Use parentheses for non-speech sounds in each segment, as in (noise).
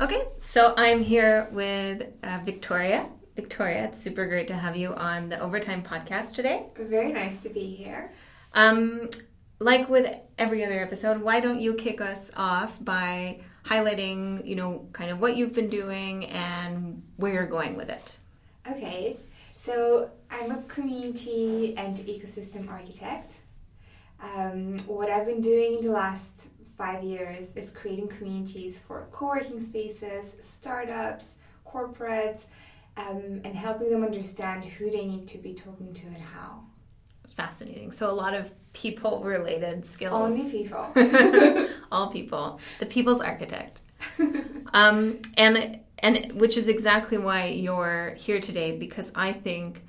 Okay, so I'm here with uh, Victoria. Victoria, it's super great to have you on the Overtime podcast today. Very nice to be here. Um, like with every other episode, why don't you kick us off by highlighting, you know, kind of what you've been doing and where you're going with it? Okay, so I'm a community and ecosystem architect. Um, what I've been doing in the last five years is creating communities for co working spaces, startups, corporates, um, and helping them understand who they need to be talking to and how. Fascinating. So, a lot of people related skills. Only people. (laughs) (laughs) All people. The people's architect. (laughs) um, and and which is exactly why you're here today because I think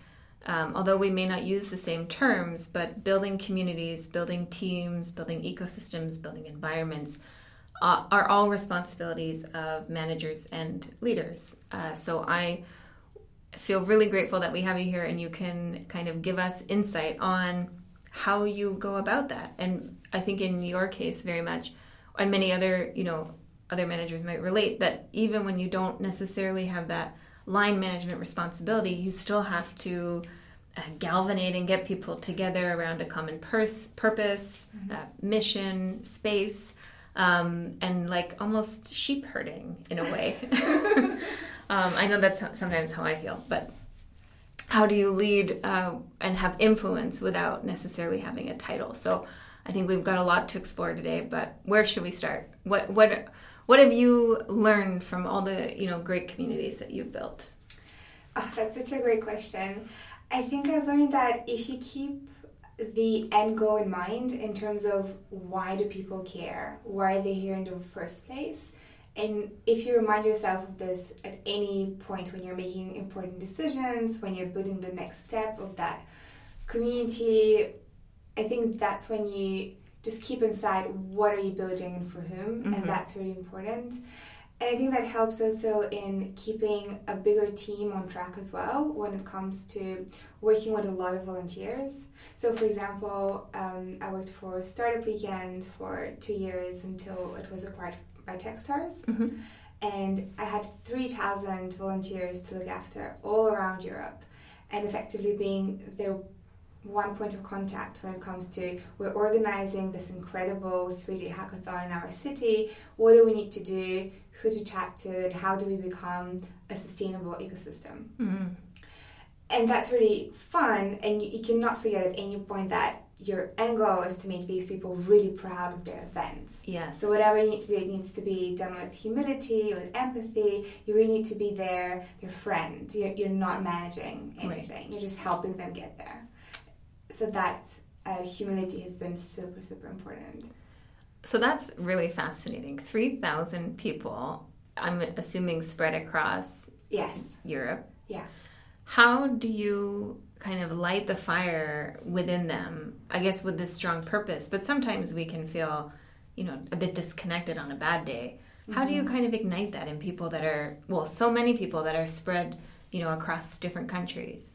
um, although we may not use the same terms, but building communities, building teams, building ecosystems, building environments uh, are all responsibilities of managers and leaders. Uh, so I feel really grateful that we have you here and you can kind of give us insight on how you go about that. And I think in your case, very much, and many other, you know, other managers might relate that even when you don't necessarily have that line management responsibility, you still have to uh, galvanate and get people together around a common pers- purpose, mm-hmm. uh, mission, space, um, and like almost sheep herding in a way. (laughs) (laughs) um, I know that's sometimes how I feel, but how do you lead uh, and have influence without necessarily having a title? So I think we've got a lot to explore today, but where should we start? What what what have you learned from all the you know great communities that you've built? Oh, that's such a great question. I think I've learned that if you keep the end goal in mind in terms of why do people care, why are they here in the first place, and if you remind yourself of this at any point when you're making important decisions, when you're building the next step of that community, I think that's when you just keep inside what are you building and for whom mm-hmm. and that's really important and i think that helps also in keeping a bigger team on track as well when it comes to working with a lot of volunteers so for example um, i worked for startup weekend for two years until it was acquired by techstars mm-hmm. and i had 3000 volunteers to look after all around europe and effectively being their one point of contact when it comes to we're organizing this incredible 3D hackathon in our city. What do we need to do? Who to chat to? And how do we become a sustainable ecosystem? Mm-hmm. And that's really fun. And you, you cannot forget at any point that your end goal is to make these people really proud of their events. Yeah. So whatever you need to do, it needs to be done with humility, with empathy. You really need to be there, their friend. You're, you're not managing anything. Right. You're just helping them get there so that uh, humility has been super super important. So that's really fascinating. 3000 people i'm assuming spread across yes. Europe. Yeah. How do you kind of light the fire within them? I guess with this strong purpose but sometimes we can feel you know a bit disconnected on a bad day. How do you mm-hmm. kind of ignite that in people that are well so many people that are spread you know across different countries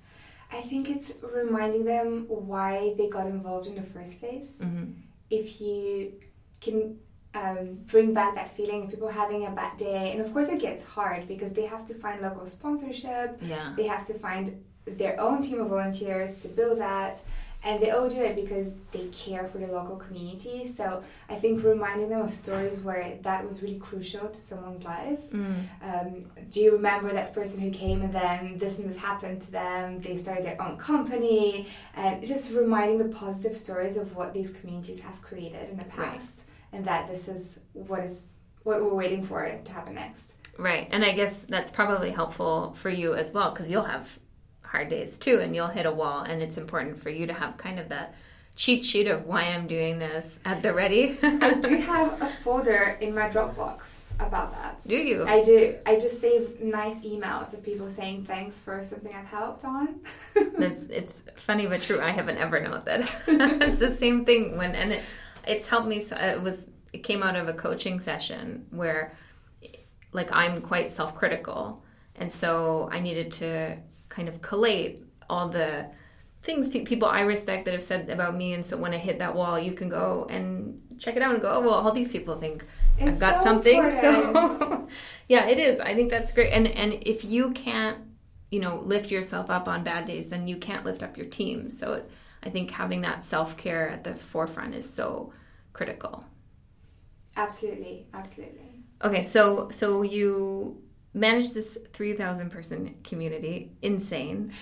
I think it's reminding them why they got involved in the first place. Mm-hmm. If you can um, bring back that feeling of people having a bad day, and of course it gets hard because they have to find local sponsorship. Yeah. They have to find their own team of volunteers to build that and they all do it because they care for the local community. So I think reminding them of stories where that was really crucial to someone's life. Mm. Um, do you remember that person who came and then this and this happened to them? They started their own company, and just reminding the positive stories of what these communities have created in the past, right. and that this is what is what we're waiting for to happen next. Right, and I guess that's probably helpful for you as well because you'll have hard days too and you'll hit a wall and it's important for you to have kind of that cheat sheet of why I'm doing this at the ready. I do (laughs) have a folder in my Dropbox about that. Do you? I do. I just save nice emails of people saying thanks for something I've helped on. (laughs) it's, it's funny but true. I have an Evernote that (laughs) it's the same thing when and it it's helped me. So It was it came out of a coaching session where like I'm quite self critical and so I needed to kind of collate all the things pe- people I respect that have said about me. And so when I hit that wall, you can go and check it out and go, oh, well, all these people think it's I've got so something. (laughs) Important. So (laughs) yeah, it is. I think that's great. And and if you can't, you know, lift yourself up on bad days, then you can't lift up your team. So I think having that self care at the forefront is so critical. Absolutely, absolutely. Okay, so so you manage this three thousand person community, insane.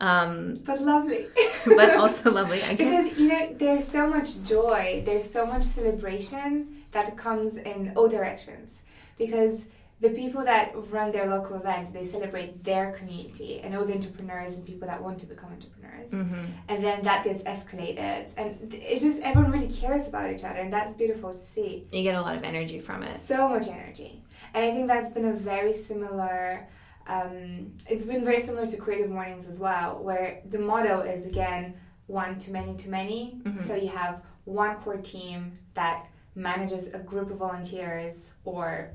Um, but lovely. (laughs) but also lovely. I (laughs) guess. Because, you know, there's so much joy, there's so much celebration that comes in all directions. Because the people that run their local events, they celebrate their community and all the entrepreneurs and people that want to become entrepreneurs. Mm-hmm. And then that gets escalated. And it's just everyone really cares about each other, and that's beautiful to see. You get a lot of energy from it. So much energy. And I think that's been a very similar um, it's been very similar to Creative Mornings as well, where the motto is again one to many to many. Mm-hmm. So you have one core team that manages a group of volunteers or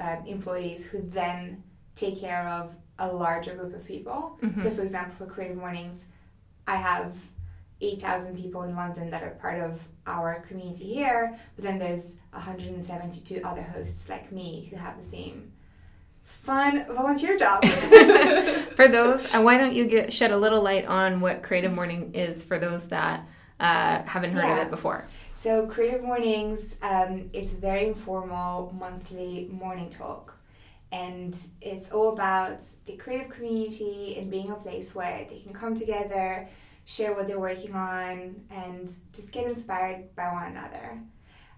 uh, employees who then take care of a larger group of people. Mm-hmm. So, for example, for Creative Mornings, I have 8,000 people in London that are part of our community here, but then there's 172 other hosts like me who have the same fun volunteer job. (laughs) (laughs) for those, uh, why don't you get shed a little light on what Creative Morning is for those that uh, haven't heard yeah. of it before? So, Creative Mornings, um, it's a very informal monthly morning talk. And it's all about the creative community and being a place where they can come together, share what they're working on, and just get inspired by one another.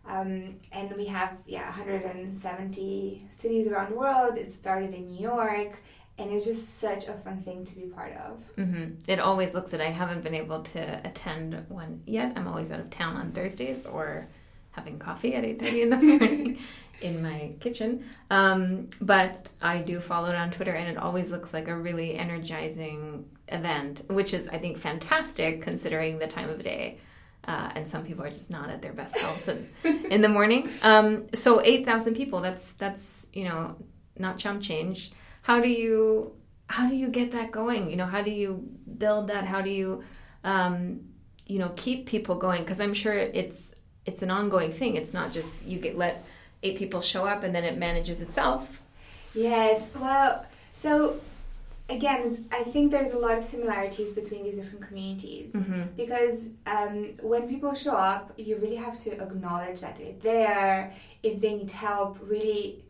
Um, and we have yeah 170 cities around the world. It started in New York, and it's just such a fun thing to be part of. Mm-hmm. It always looks it. I haven't been able to attend one yet. I'm always out of town on Thursdays or having coffee at 8:30 in the (laughs) morning. in my kitchen. Um, but I do follow it on Twitter, and it always looks like a really energizing event, which is, I think, fantastic considering the time of day uh, and some people are just not at their best selves in, in the morning. (laughs) Um, so eight thousand people. That's that's you know not chump change. How do you how do you get that going? You know how do you build that? How do you um, you know keep people going? Because I'm sure it's it's an ongoing thing. It's not just you get let eight people show up and then it manages itself. Yes. Well, so again, I think there's a lot of similarities between these different communities mm-hmm. because um, when people show up, you really have to acknowledge that they're there. If they need help, really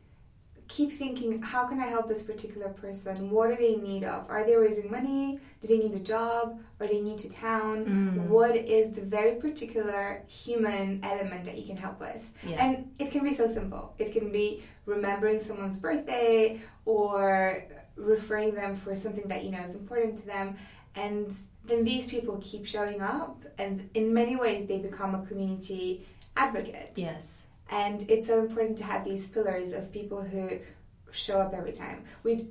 keep thinking, how can I help this particular person? What are they in need of? Are they raising money? Do they need a job? Are they new to town? Mm. What is the very particular human element that you can help with? Yeah. And it can be so simple. It can be remembering someone's birthday or referring them for something that you know is important to them and then these people keep showing up and in many ways they become a community advocate yes and it's so important to have these pillars of people who show up every time we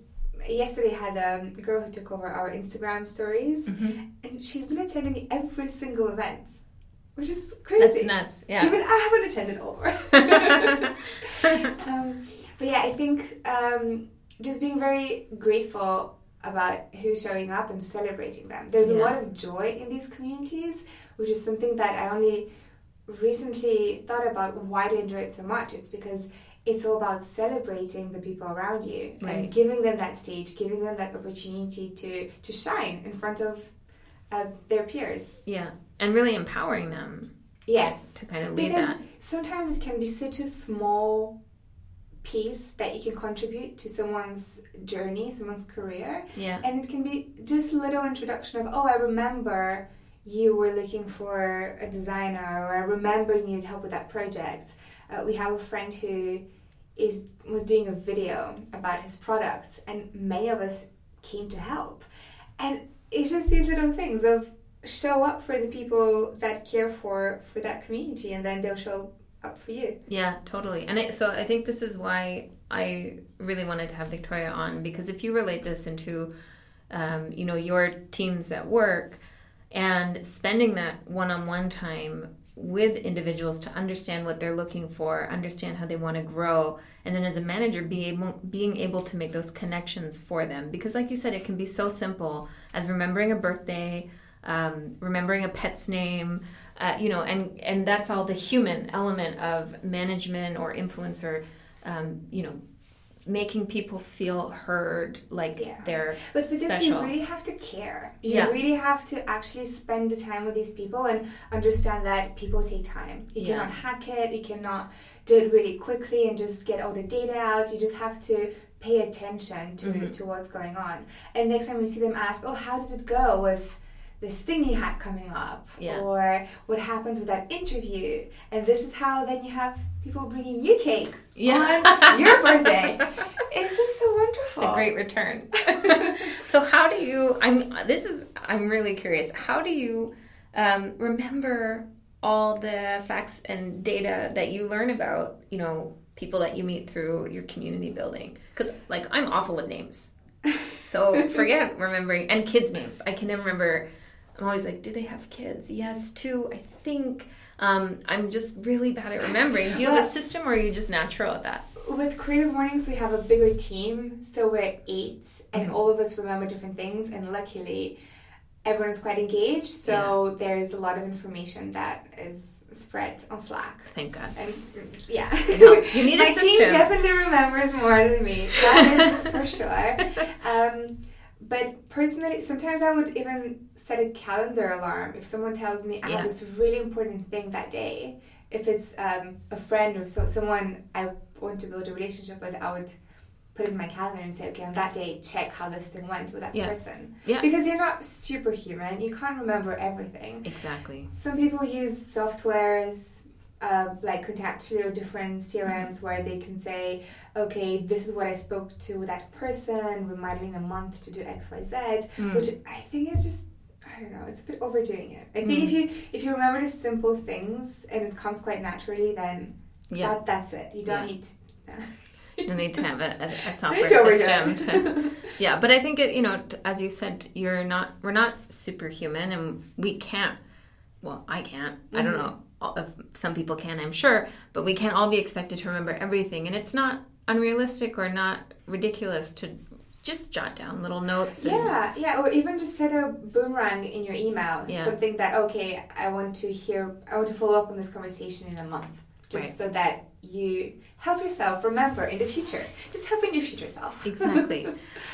yesterday had a girl who took over our instagram stories mm-hmm. and she's been attending every single event which is crazy that's nuts yeah even i haven't attended all (laughs) um, but yeah i think um, just being very grateful about who's showing up and celebrating them. There's yeah. a lot of joy in these communities, which is something that I only recently thought about why do I enjoy it so much. It's because it's all about celebrating the people around you right. and giving them that stage, giving them that opportunity to to shine in front of uh, their peers. Yeah, and really empowering them. Yes, to kind of lead because that. Sometimes it can be such a small piece that you can contribute to someone's journey, someone's career. Yeah. And it can be just a little introduction of, oh, I remember you were looking for a designer, or I remember you needed help with that project. Uh, we have a friend who is was doing a video about his products, and many of us came to help. And it's just these little things of show up for the people that care for for that community, and then they'll show up for you. Yeah, totally. And it, so I think this is why I really wanted to have Victoria on because if you relate this into, um, you know, your teams at work and spending that one-on-one time with individuals to understand what they're looking for, understand how they want to grow, and then as a manager, be able being able to make those connections for them. Because, like you said, it can be so simple as remembering a birthday, um, remembering a pet's name, uh, you know, and and that's all the human element of management or influencer, um, you know, making people feel heard, like Yeah. they're But for this, special. you really have to care. You Yeah. really have to actually spend the time with these people and understand that people take time. You Yeah. cannot hack it. You cannot do it really quickly and just get all the data out. You just have to pay attention to, Mhm. to what's going on. And next time you see them ask, "Oh, how did it go with?" This thing you had coming up, Yeah. or what happened with that interview, and this is how then you have people bringing you cake on your birthday. It's just so wonderful. It's a great return. (laughs) so how do you? I'm. This is. I'm really curious. How do you um, remember all the facts and data that you learn about? You know, people that you meet through your community building. Because like I'm awful with names. So (laughs) forget remembering and kids' names. I can never remember. I'm always like, do they have kids? Yes, two. I think. Um, I'm just really bad at remembering. Do you have a system, or are you just natural at that? With Creative Mornings, we have a bigger team, so we're at eight, and Mhm. all of us remember different things. And luckily, everyone's quite engaged, so there's a lot of information that is spread on Slack. Thank God. And yeah, You need (laughs) a my team definitely remembers more than me. That is for sure. (laughs) Um, but personally, sometimes I would even set a calendar alarm if someone tells me I Yeah. have this really important thing that day. If it's um, a friend or so someone I want to build a relationship with, I would put it in my calendar and say, okay, on that day, check how this thing went with that Yeah. person. Yeah. Because you're not superhuman. You can't remember everything. Exactly. Some people use softwares uh, like Contactio, different CRMs where they can say, okay, this is what I spoke to that person. We might have been a month to do X, Y, Z, Mm. which I think is just. I don't know. It's a bit overdoing it. I think Mm. if you if you remember the simple things and it comes quite naturally, then Yeah. that, that's it. You don't Yeah. need. To, You need to have a, a, a (laughs) software system. To, (laughs) yeah, but I think it, you know, as you said, you're not. We're not superhuman, and we can't. Well, I can't. I don't Mhm. know. Some people can, I'm sure, but we can't all be expected to remember everything, and it's not unrealistic or not ridiculous to just jot down little notes. And, Yeah, yeah, or even just set a boomerang in your email. Yeah. Something that okay, I want to hear, I want to follow up on this conversation in a month, just Right. so that you help yourself remember in the future. Just helping your future self. (laughs) exactly.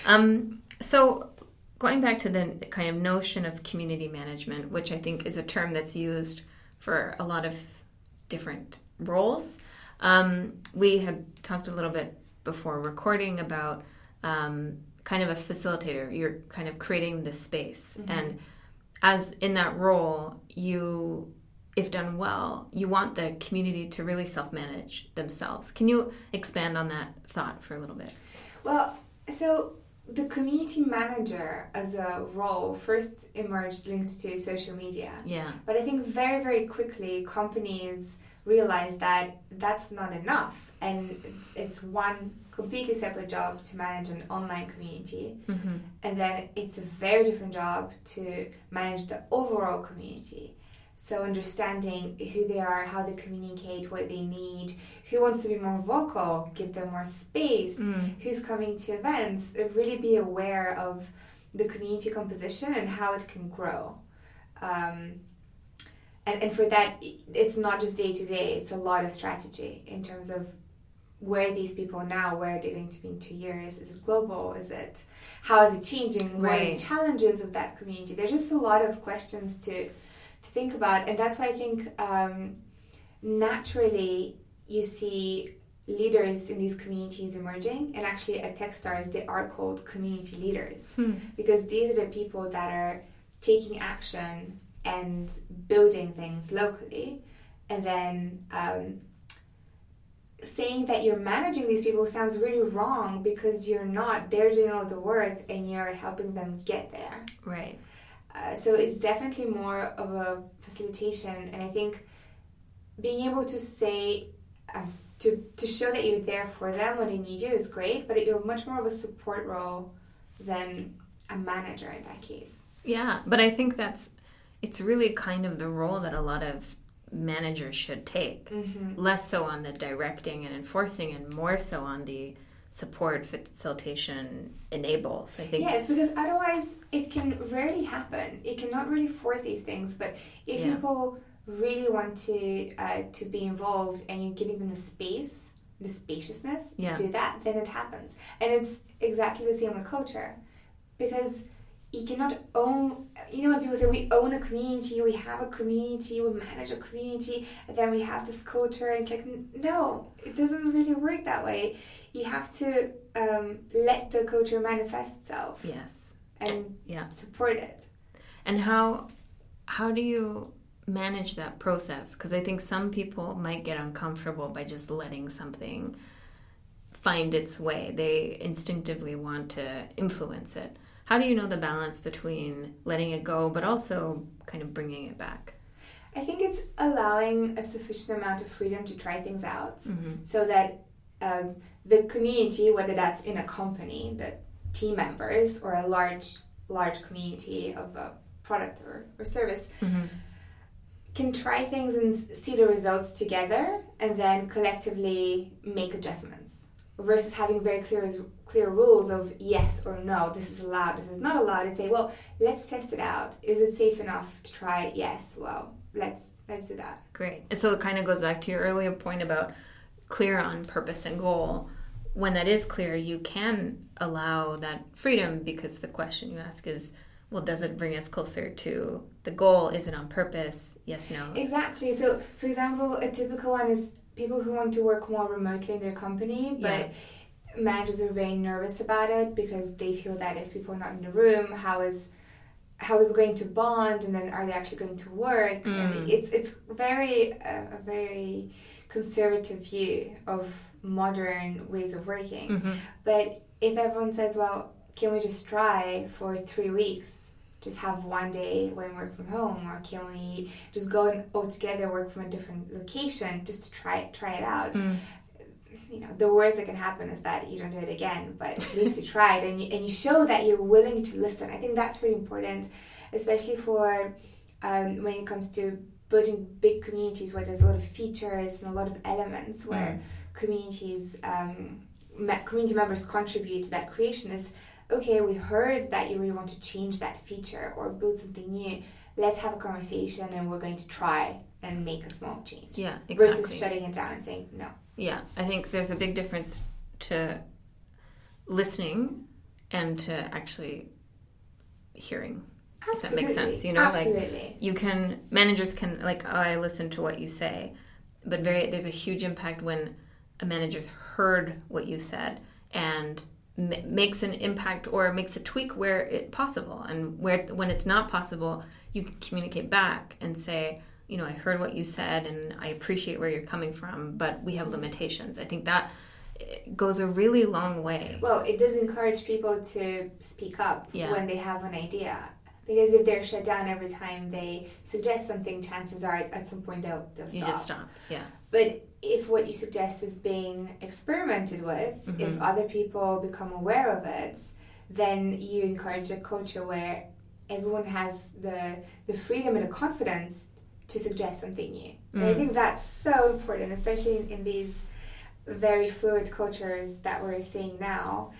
Um, so, going back to the kind of notion of community management, which I think is a term that's used for a lot of different roles, um, we had talked a little bit before recording about um, kind of a facilitator. You're kind of creating this space, and as in that role, you if done well, you want the community to really self manage themselves. Can you expand on that thought for a little bit? Well, so the community manager as a role first emerged linked to social media. Yeah. But I think very, very quickly companies realized that that's not enough. And it's one completely separate job to manage an online community. Mm-hmm. And then it's a very different job to manage the overall community. So understanding who they are, how they communicate, what they need, who wants to be more vocal, give them more space, Mm. who's coming to events, uh, really be aware of the community composition and how it can grow. Um, and, and for that, it's not just day to day, it's a lot of strategy in terms of where these people now, where are they going to be in two years? Is it global? Is it how is it changing? What are the challenges of that community? There's just a lot of questions to to think about, and that's why I think um, naturally you see leaders in these communities emerging, and actually at Techstars they are called community leaders Hmm. because these are the people that are taking action and building things locally, and then um, saying that you're managing these people sounds really wrong because you're not. They're doing all the work, and you're helping them get there. Right. Uh, so it's definitely more of a facilitation, and I think being able to say um, to to show that you're there for them when they need you is great, but you're much more of a support role than a manager in that case. Yeah, but I think that's it's really kind of the role that a lot of managers should take. Mm-hmm. Less so on the directing and enforcing, and more so on the support, facilitation, enables. I think. Yes, because otherwise it can rarely happen. It cannot really force these things. But if Yeah. people really want to uh, to be involved and you're giving them the space the spaciousness Yeah. to do that, then it happens. And it's exactly the same with culture. Because you cannot own, you know, when people say we own a community, we have a community, we manage a community, and then we have this culture. It's like, no, it doesn't really work that way. You have to um, let the culture manifest itself Yes. and Yeah. support it. And how how do you manage that process? Because I think some people might get uncomfortable by just letting something find its way. They instinctively want to influence it. How do you know the balance between letting it go, but also kind of bringing it back? I think it's allowing a sufficient amount of freedom to try things out Mm-hmm. so that um, the community, whether that's in a company, the team members, or a large, large community of a product or, or service, Mm-hmm. can try things and see the results together and then collectively make adjustments versus having very clear clear rules of yes or no this is allowed this is not allowed and say well let's test it out is it safe enough to try yes well let's let's do that Great. So it kind of goes back to your earlier point about clear on purpose and goal. When that is clear, you can allow that freedom because the question you ask is, well, does it bring us closer to the goal? Is it on purpose? Yes, no. exactly so for example a typical one is people who want to work more remotely in their company but managers are very nervous about it because they feel that if people are not in the room how is how are we going to bond and then are they actually going to work? Mm. and it's it's very uh, a very conservative view of modern ways of working. Hmm but if everyone says well can we just try for three weeks just have one day when we work from home or can we just go and all together work from a different location just to try try it out? Mm. you know the worst that can happen is that you don't do it again but at least you tried and you, and you show that you're willing to listen. I think that's really important especially for um, when it comes to building big communities where there's a lot of features and a lot of elements where communities um, community members contribute to that creation is okay we heard that you really want to change that feature or build something new let's have a conversation and we're going to try and make a small change Yeah, exactly. versus shutting it down and saying no Yeah, I think there's a big difference to listening and to actually hearing. If that makes sense, you know, like- You can managers can like oh, I listen to what you say, but very there's a huge impact when a manager's heard what you said and m- makes an impact or makes a tweak where it possible. And where when it's not possible you can communicate back and say you know i heard what you said and i appreciate where you're coming from but we have limitations. I think that eh, goes a really long way. Well, it does encourage people to speak up Yeah. when they have an idea. Because if they're shut down every time they suggest something, chances are at some point they'll, they'll you just stop. yeah But if what you suggest is being experimented with, if Mhm. other people become aware of it, then you encourage a culture where everyone has the the freedom and the confidence to suggest something new. And I Mm. think that's so important, especially in, in these very fluid cultures that we're seeing now,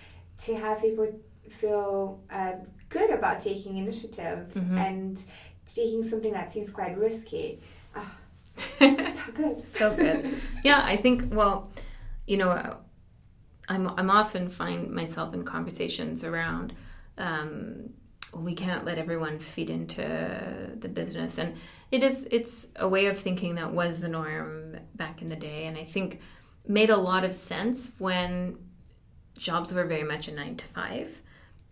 to have people feel uh, good about taking initiative Mhm. and taking something that seems quite risky. Ah, (laughs) so good. so good. (laughs) Yeah, I think. Well, you know, I'm I'm often find myself in conversations around. Um, we can't let everyone feed into the business, and it is it's a way of thinking that was the norm back in the day, and I think made a lot of sense when jobs were very much a nine to five,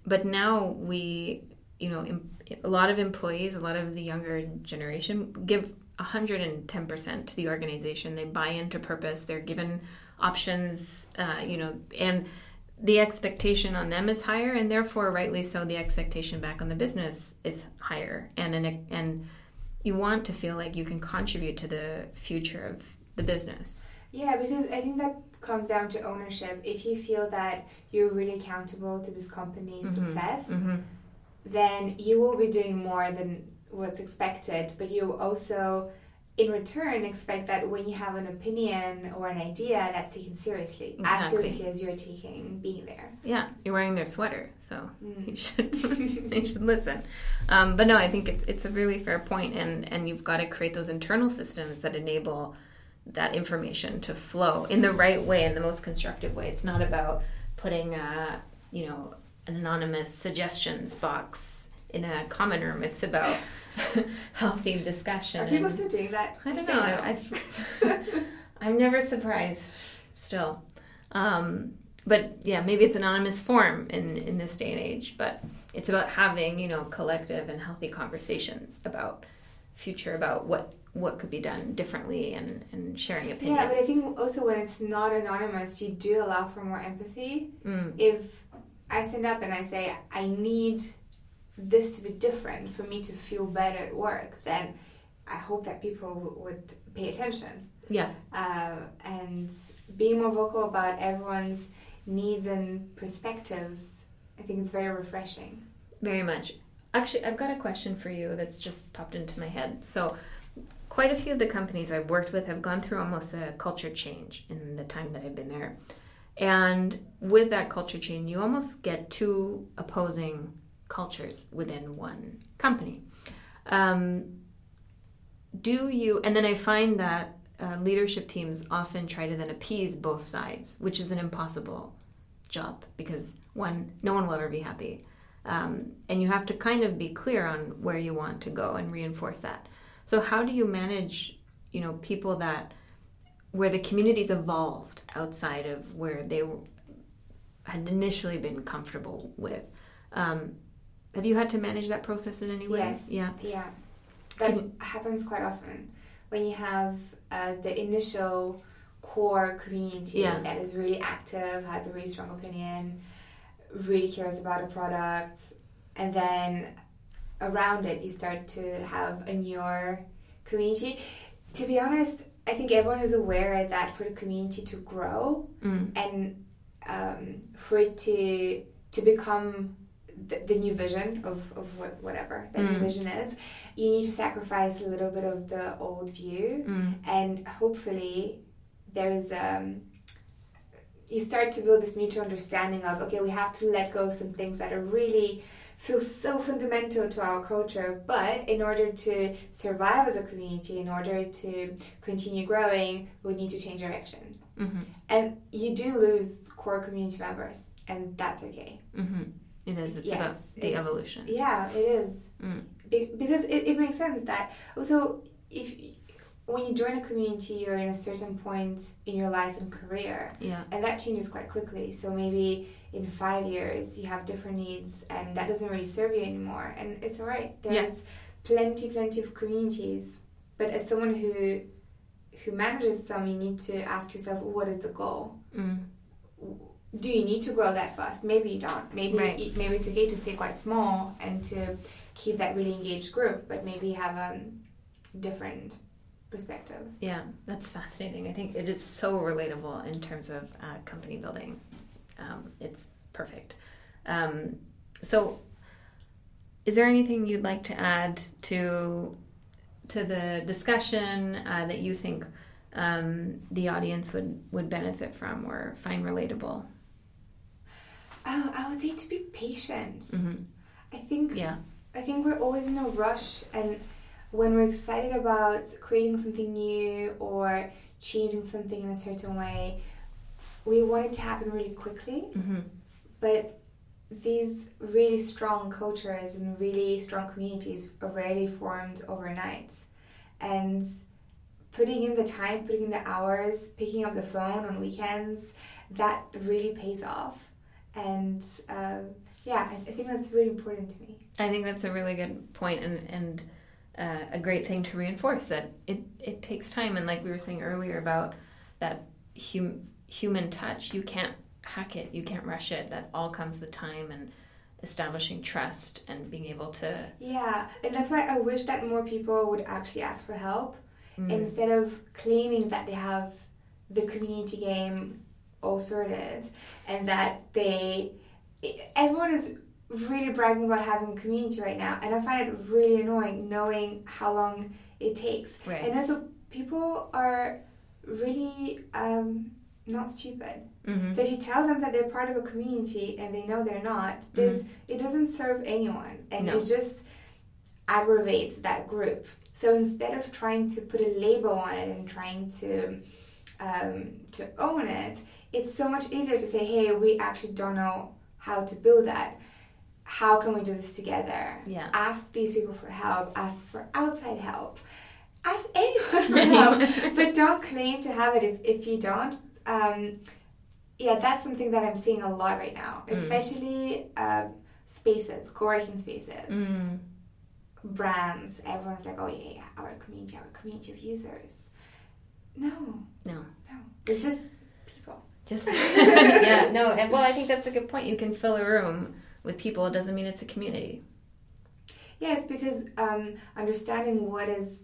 but now we, you know, a lot of employees, a lot of the younger generation give 110% to the organization. They buy into purpose. They're given options, uh, you know, and the expectation on them is higher, and therefore, rightly so, the expectation back on the business is higher. And and, and you want to feel like you can contribute to the future of the business. Yeah, because I think that comes down to ownership. If you feel that you're really accountable to this company's Mhm. success, Mm-hmm. then you will be doing more than what's expected. But you also, in return, expect that when you have an opinion or an idea, that's taken seriously, as seriously as you're taking being there. Yeah, you're wearing their sweater, so Mm. you should (laughs) you should listen. Um, but no, I think it's it's a really fair point, and and you've got to create those internal systems that enable that information to flow in the right way, in the most constructive way. It's not about putting a, you know, an anonymous suggestions box in a common room. It's about (laughs) healthy discussion. Are people still doing that? I don't know. I, (laughs) (laughs) I'm never surprised still. Um, but yeah, maybe it's anonymous form in, in this day and age, but it's about having, you know, collective and healthy conversations about future, about what what could be done differently and, and sharing opinions. Yeah, but I think also when it's not anonymous, you do allow for more empathy. Mm. If I stand up and I say, I need this to be different for me to feel better at work, then I hope that people w- would pay attention. Yeah. Uh, and being more vocal about everyone's needs and perspectives, I think it's very refreshing. Very much. Actually, I've got a question for you that's just popped into my head. So, quite a few of the companies I've worked with have gone through almost a culture change in the time that I've been there. And with that culture change, you almost get two opposing cultures within one company. Um, do you, and then I find that uh, leadership teams often try to then appease both sides, which is an impossible job because one, no one will ever be happy. Um, and you have to kind of be clear on where you want to go and reinforce that. So how do you manage, you know, people that where the communities evolved outside of where they had initially been comfortable with? Um, have you had to manage that process in any way? Yes. Yeah. Yeah. That happens quite often when you have uh, the initial core community yeah. that is really active, has a really strong opinion, really cares about a product, and then around it you start to have a newer community. To be honest, I think everyone is aware that for the community to grow mm. and um, for it to to become the, the, new vision of, of what, whatever that mm. new vision is, you need to sacrifice a little bit of the old view, mm. and hopefully there is um, you start to build this mutual understanding of okay, we have to let go of some things that are really feel so fundamental to our culture, but in order to survive as a community, in order to continue growing, we need to change direction. Mm-hmm. And you do lose core community members, and that's okay. Mm-hmm. It is. It's yes, about the it's, evolution. Yeah, it is. Mm. because it, it makes sense that also if when you join a community, you're in a certain point in your life and career. Yeah. And that changes quite quickly. So maybe in five years you have different needs and that doesn't really serve you anymore. And it's all right. There's yeah. plenty, plenty of communities. But as someone who who manages some, you need to ask yourself, what is the goal? Mm do you need to grow that fast? Maybe you don't. Maybe right. maybe it's okay to stay quite small and to keep that really engaged group, but maybe have a different perspective. Yeah, that's fascinating. I think it is so relatable in terms of uh, company building. Um, it's perfect. Um, so, is there anything you'd like to add to to the discussion uh, that you think um, the audience would would benefit from or find relatable? Uh, I would say to be patient. Mm-hmm. I think. Yeah. I think we're always in a rush, and when we're excited about creating something new or changing something in a certain way, we want it to happen really quickly. Mm-hmm. But these really strong cultures and really strong communities are rarely formed overnight. And putting in the time, putting in the hours, picking up the phone on weekends, that really pays off and uh, yeah, I, I, think that's really important to me. I think that's a really good point and and uh, a great thing to reinforce that it it takes time and like we were saying earlier about that hum, human touch, you can't hack it, you can't rush it. That all comes with time and establishing trust and being able to yeah and that's why i wish that more people would actually ask for help mm. instead of claiming that they have the community game all sorted and that they everyone is really bragging about having a community right now and i find it really annoying knowing how long it takes right. and also people are really um, not stupid mm-hmm. so if you tell them that they're part of a community and they know they're not there's mm-hmm. it doesn't serve anyone and no. it just aggravates that group So instead of trying to put a label on it and trying to um, to own it, it's so much easier to say, "Hey, we actually don't know how to build that. How can we do this together? Yeah. Ask these people for help. Ask for outside help. Ask (laughs) (laughs) anyone for help, but don't claim to have it if, if you don't. Um, yeah, that's something that I'm seeing a lot right now, especially uh, spaces, co-working spaces, Mm. brands. Everyone's like, "Oh yeah, yeah, our community, our community of users." No, No. no, it's just people. Just (laughs) yeah, no, and well, I think that's a good point. You can fill a room with people. It doesn't mean it's a community. Yes, because um, understanding what is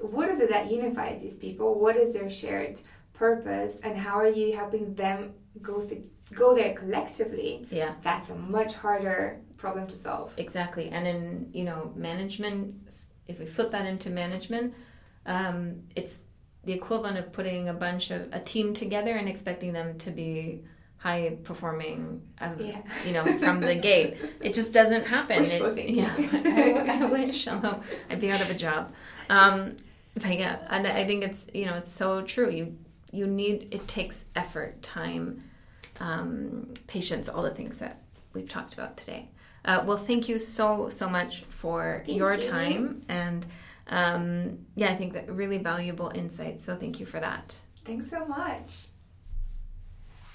what is it that unifies these people, what is their shared purpose, and how are you helping them go th- go there collectively? Yeah, That's a much harder problem to solve. exactly. And in you know management, if we flip that into management, um, it's the equivalent of putting a bunch of a team together and expecting them to be high performing. Um, Yeah. You know, from the (laughs) gate, it just doesn't happen. It- (laughs) yeah, I, I wish. (laughs) Although I'd be out of a job. Um, but yeah, and I think it's you know it's so true. You you need it takes effort, time, um, patience, all the things that we've talked about today. Uh, well, thank you so so much for Thank your you. time and um, yeah, I think that really valuable insights. So thank you for that. Thanks so much.